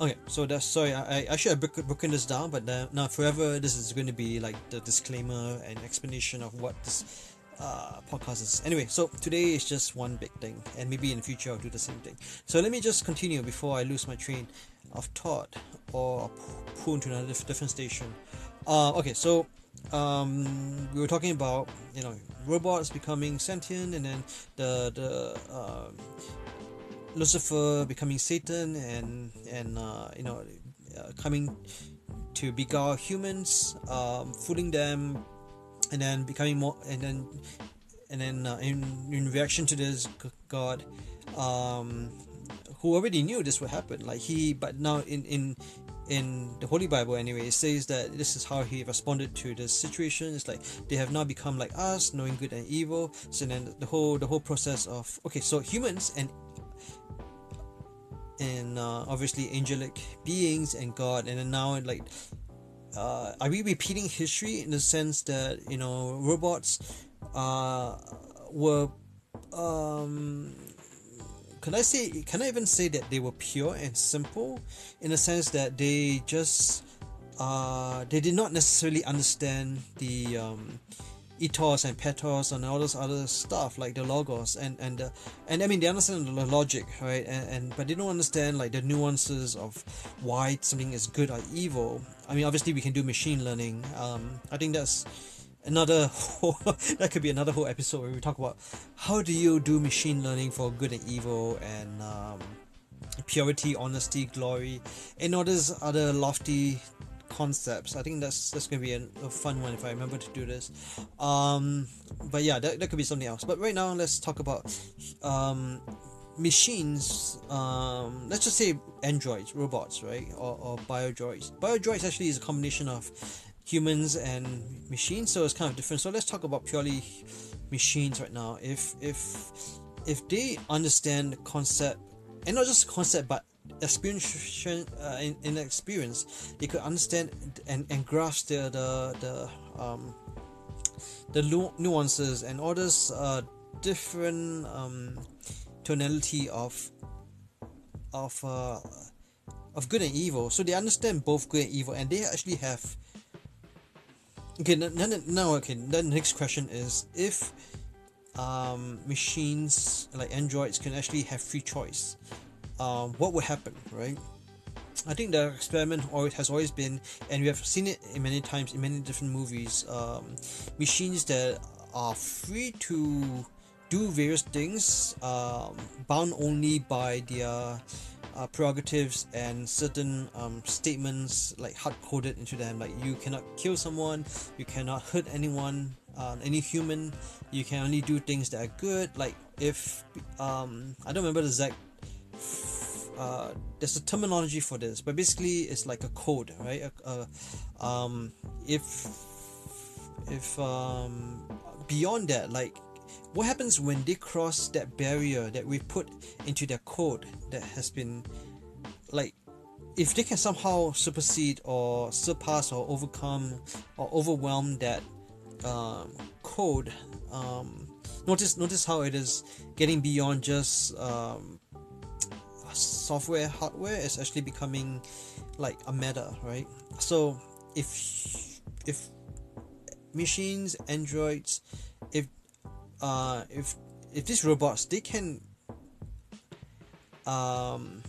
Okay, so that's sorry. I, I should have broken this down, but uh, now forever this is going to be like the disclaimer and explanation of what this uh. Anyway, so today is just one big thing, and maybe in the future I'll do the same thing. So let me just continue before I lose my train of thought or pull into another different station. Uh, okay, so um, we were talking about you know robots becoming sentient, and then the the um, Lucifer becoming Satan and and uh, you know uh, coming to beguile humans, um, fooling them, and then becoming more and then and then uh, in in reaction to this, God, um, who already knew this would happen, like he, but now in in in the Holy Bible anyway, it says that this is how he responded to the situation. It's like they have now become like us, knowing good and evil. So then the whole the whole process of okay, so humans and and uh, obviously angelic beings and God, and then now like, uh, are we repeating history in the sense that you know robots uh, were um, can I say can I even say that they were pure and simple? In the sense that they just uh, they did not necessarily understand the um, ethos and pathos and all this other stuff like the logos and and and I mean they understand the logic right? And, and but they don't understand like the nuances of why something is good or evil. I mean obviously we can do machine learning. Um, I think that's another (laughs) whole, that could be another whole episode where we talk about how do you do machine learning for good and evil and um, purity honesty glory and all these other lofty concepts. I think that's that's gonna be a, a fun one if I remember to do this. Um, but yeah, that, that could be something else. But right now, let's talk about um, machines. Um, let's just say androids, robots, right, or, or biodroids. Biodroids actually is a combination of humans and machines, so it's kind of different. So let's talk about purely machines right now. If if if they understand the concept, and not just concept, but experience uh, in, in experience they could understand and, and grasp the the, the um the nuances and all this uh, different um, tonality of of uh, of good and evil. So they understand both good and evil and they actually have okay then now okay the next question is if um, machines like androids can actually have free choice um, what would happen right I think the experiment has always been, and we have seen it many times in many different movies. Um, machines that are free to do various things, um, bound only by their uh, prerogatives and certain um, statements like hard coded into them. Like you cannot kill someone, you cannot hurt anyone, uh, any human. You can only do things that are good. Like if um, I don't remember the exact. Uh, there's a terminology for this, but basically it's like a code, right? Um, if if um, beyond that, like what happens when they cross that barrier that we put into their code that has been like if they can somehow supersede or surpass or overcome or overwhelm that um, code um, notice notice how it is getting beyond just um, software hardware is actually becoming like a meta right? So if if machines androids if uh, if if these robots they can um,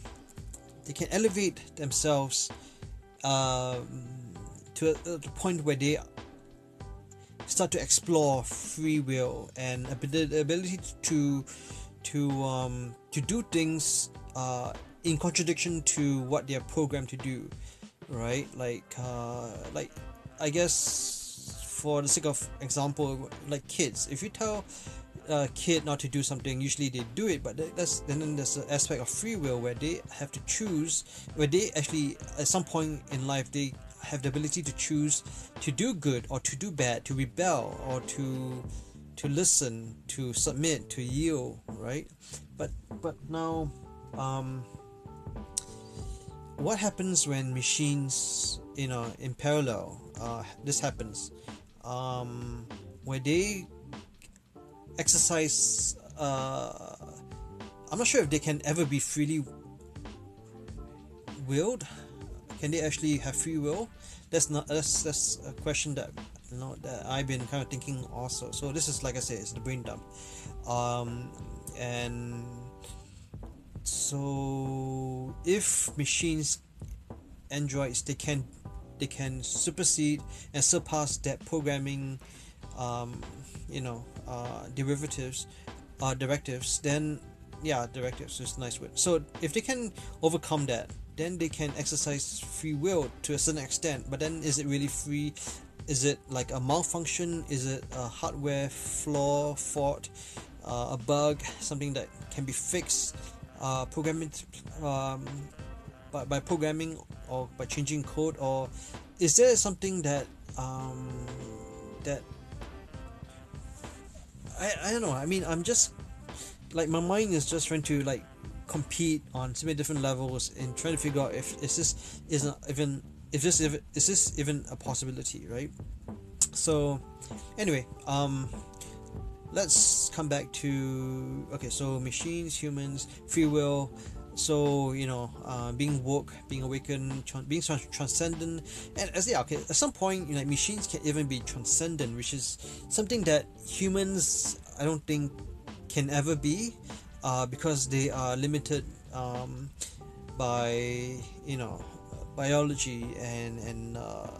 they can elevate themselves um, to a, a point where they start to explore free will and the ability to to um, to do things uh, in contradiction to what they are programmed to do, right? Like uh, like I guess for the sake of example, like kids, if you tell a kid not to do something, usually they do it, but that's then there's an aspect of free will where they have to choose, where they actually at some point in life they have the ability to choose to do good or to do bad, to rebel or to to listen, to submit, to yield, right? But but now, um, what happens when machines, you know, in parallel, uh, this happens um, where they exercise. Uh, I'm not sure if they can ever be freely willed. Can they actually have free will? That's not that's that's a question that you know that I've been kind of thinking also. So this is like I say it's the brain dump, um, and so if machines, androids, they can they can supersede and surpass that programming um, you know uh, derivatives uh, directives then yeah directives is nice word. So if they can overcome that then they can exercise free will to a certain extent but then is it really free? Is it like a malfunction? Is it a hardware flaw fault uh, a bug something that can be fixed uh, programming um, by, by programming or by changing code or is there something that um, that I, I don't know. I mean I'm just like my mind is just trying to like compete on so many different levels and trying to figure out if is this isn't even if this if, is this even a possibility right? So anyway um let's come back to okay so machines humans free will. So you know uh, being woke being awakened being trans- transcendent. And as yeah okay at some point you know machines can even be transcendent which is something that humans i don't think can ever be uh, because they are limited um, by you know biology and and uh,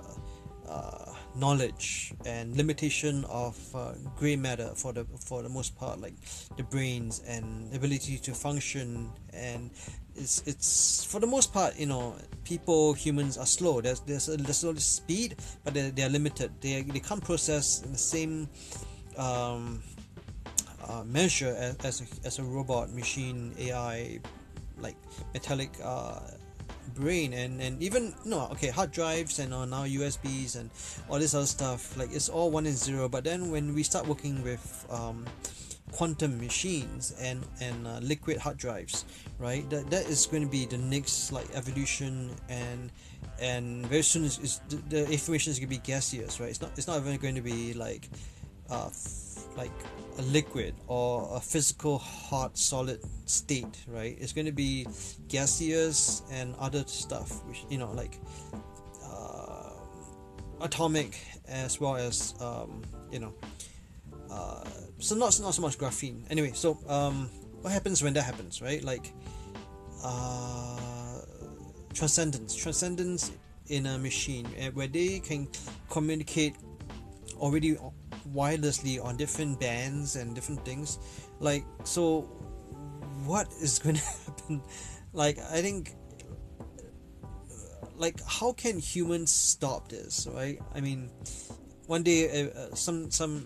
uh knowledge and limitation of uh, gray matter for the for the most part like the brains and ability to function. And it's it's for the most part you know people humans are slow. There's there's a there's a speed but they're, they're limited. They, they can't process in the same um, uh, measure as, as a, as a robot machine AI like metallic uh, brain and and even no okay hard drives and uh, now USBs and all this other stuff like it's all one and zero. But then when we start working with um, quantum machines and and uh, liquid hard drives right that that is going to be the next like evolution and and very soon is, the, the, information is going to be gaseous right? It's not it's not even going to be like uh f- like a liquid or a physical hard solid state right? It's going to be gaseous and other stuff which you know like uh, atomic as well as um, you know uh, so not not so much graphene. Anyway so um, what happens when that happens right? Like uh, transcendence. Transcendence in a machine eh, where they can communicate already wirelessly on different bands and different things. Like so what is (laughs) going to happen? Like i think like how can humans stop this right? I mean one day uh, uh some some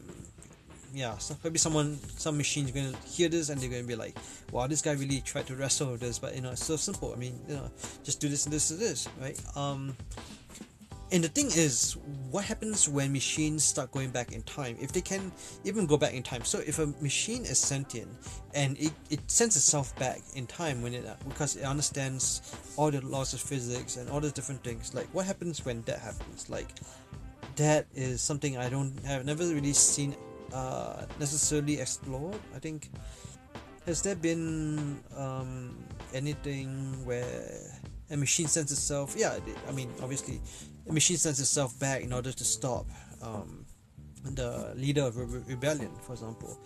yeah so maybe someone some machine's gonna hear this and they're gonna be like wow this guy really tried to wrestle with this but you know it's so simple. I mean you know just do this and this and this right? Um and the thing is, what happens when machines start going back in time? If they can even go back in time. So if a machine is sentient and it, it sends itself back in time when it because it understands all the laws of physics and all the different things, like what happens when that happens? Like that is something I don't have never really seen uh, necessarily explored. I think has there been um, anything where a machine sends itself? Yeah, I mean obviously the machine sends itself back in order to stop um, the leader of re- rebellion, for example.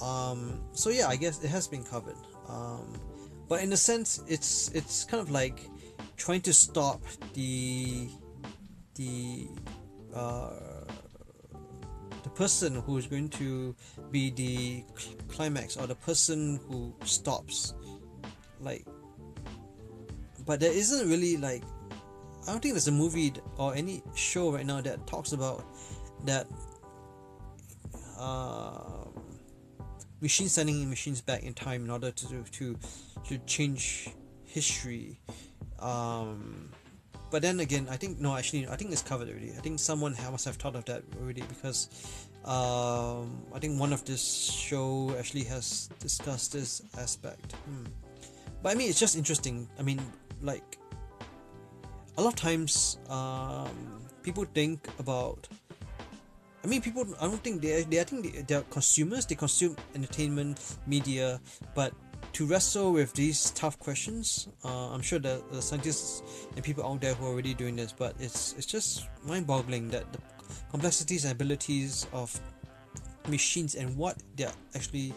Um, so yeah, I guess it has been covered. Um, but in a sense, it's it's kind of like trying to stop the the uh, the person who is going to be the cl- climax or the person who stops, like. But there isn't really like I don't think there's a movie or any show right now that talks about that uh, machines sending machines back in time in order to to to change history. Um, but then again, I think no, actually, I think it's covered already. I think someone must have thought of that already because um, I think one of this show actually has discussed this aspect. Hmm. But I mean, it's just interesting. I mean, like a lot of times um, people think about I mean, people. I don't think they. they I think they, they're consumers. They consume entertainment, media, but to wrestle with these tough questions, uh, I'm sure that the scientists and people out there who are already doing this. But it's it's just mind-boggling that the complexities and abilities of machines and what they're actually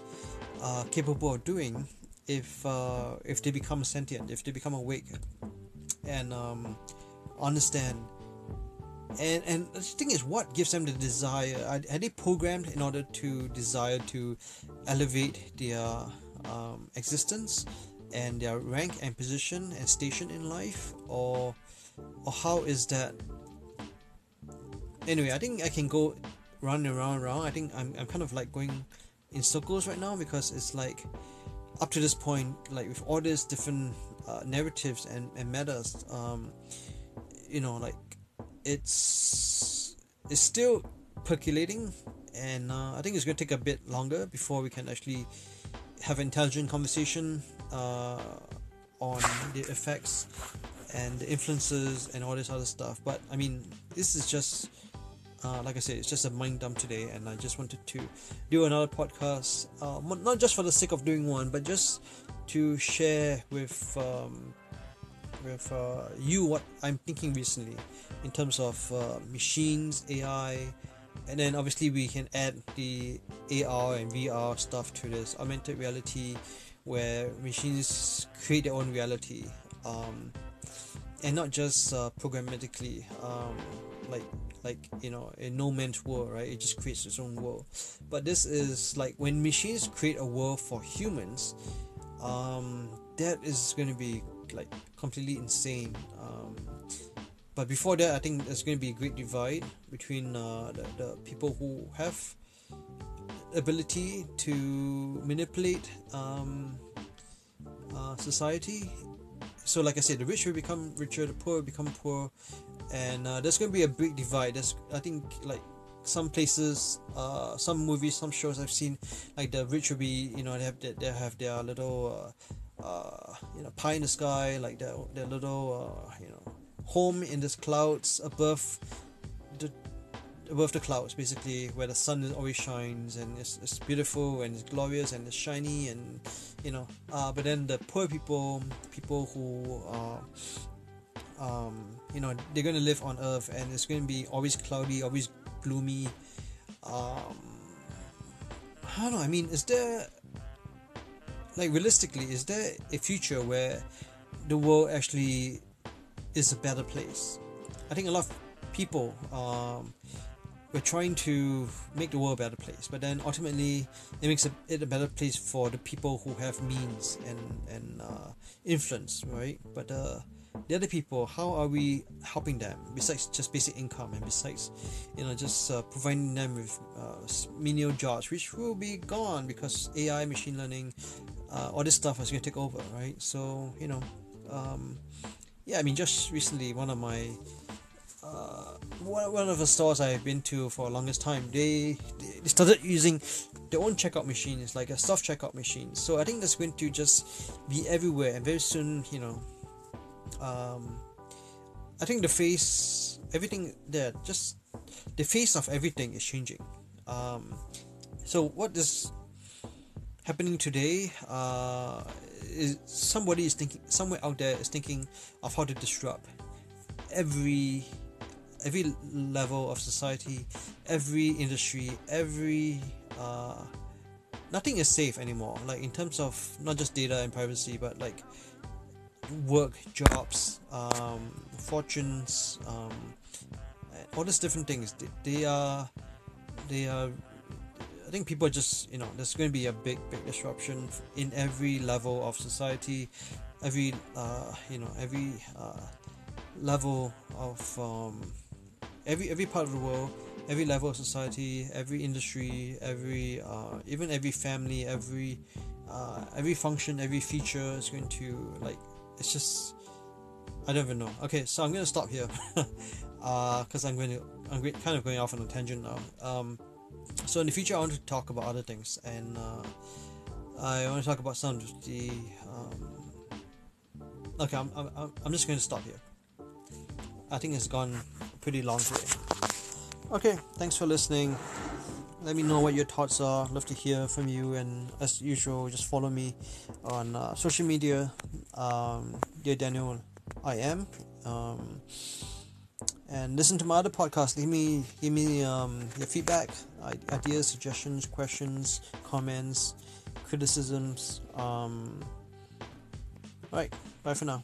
uh, capable of doing if uh, if they become sentient, if they become awake, and um, understand. And and the thing is, what gives them the desire? Are, are they programmed in order to desire to elevate their um, existence and their rank and position and station in life, or or how is that? Anyway, I think I can go round and round and round. I think I'm, I'm kind of like going in circles right now because it's like up to this point, like with all these different uh, narratives and, and matters, um, you know, like it's it's still percolating, and uh, I think it's going to take a bit longer before we can actually have intelligent conversation uh, on the effects and the influences and all this other stuff. But I mean, this is just. Uh, like I said, it's just a mind dump today, and I just wanted to do another podcast, uh, not just for the sake of doing one, but just to share with um, with uh, you what I'm thinking recently in terms of uh, machines, AI, and then obviously we can add the AR and VR stuff to this augmented reality, where machines create their own reality, um, and not just uh, programmatically, um, like like you know a no man's world, right? It just creates its own world. But this is like when machines create a world for humans. Um, that is going to be like completely insane. Um, but before that, I think there's going to be a great divide between uh, the, the people who have ability to manipulate um, uh, society. So, like I said, the rich will become richer, the poor become poor, and uh, there's going to be a big divide. There's, I think, like some places, uh, some movies, some shows I've seen, like the rich will be, you know, they have their, they have their little uh, uh, you know pie in the sky like their, their little uh, you know home in the clouds above the above the clouds basically where the sun always shines and it's, it's beautiful and it's glorious and it's shiny and you know uh, but then the poor people people who are um, you know they're going to live on earth and it's going to be always cloudy always gloomy. Um, I don't know. I mean, is there like realistically, is there a future where the world actually is a better place? I think a lot of people um, we're trying to make the world a better place, but then ultimately it makes it a better place for the people who have means and and uh, influence, right? But uh, the other people, how are we helping them besides just basic income and besides, you know, just uh, providing them with uh, menial jobs, which will be gone because AI, machine learning, uh, all this stuff is going to take over, right? So you know, um, yeah, I mean, just recently, one of my uh, one of the stores I've been to for the longest time, they they started using their own checkout machine. It's like a self checkout machine. So I think that's going to just be everywhere, and very soon, you know, um, I think the face, everything there, just the face of everything is changing. Um, so what is happening today? Uh, is somebody is thinking somewhere out there is thinking of how to disrupt every every level of society, every industry, every uh, nothing is safe anymore. Like in terms of not just data and privacy, but like work, jobs, um, fortunes, um, all these different things. They, they are, they are. I think people are just you know there's going to be a big big disruption in every level of society, every uh, you know every uh, level of um, every every part of the world, every level of society, every industry, every uh, even every family, every uh, every function, every feature is going to like it's just I don't even know. Okay, so I'm gonna stop here because (laughs) uh, I'm going to I'm kind of going off on a tangent now. Um, so in the future, I want to talk about other things, and uh, I want to talk about some of the. Um, okay, I'm, I'm, I'm just going to stop here. I think it's gone pretty long today. Okay, thanks for listening. Let me know what your thoughts are. Love to hear from you. And as usual, just follow me on uh, social media. Um, dear Daniel, I am. Um, and listen to my other podcast. Give me, give me um, your feedback, ideas, suggestions, questions, comments, criticisms. Um, all right, bye for now.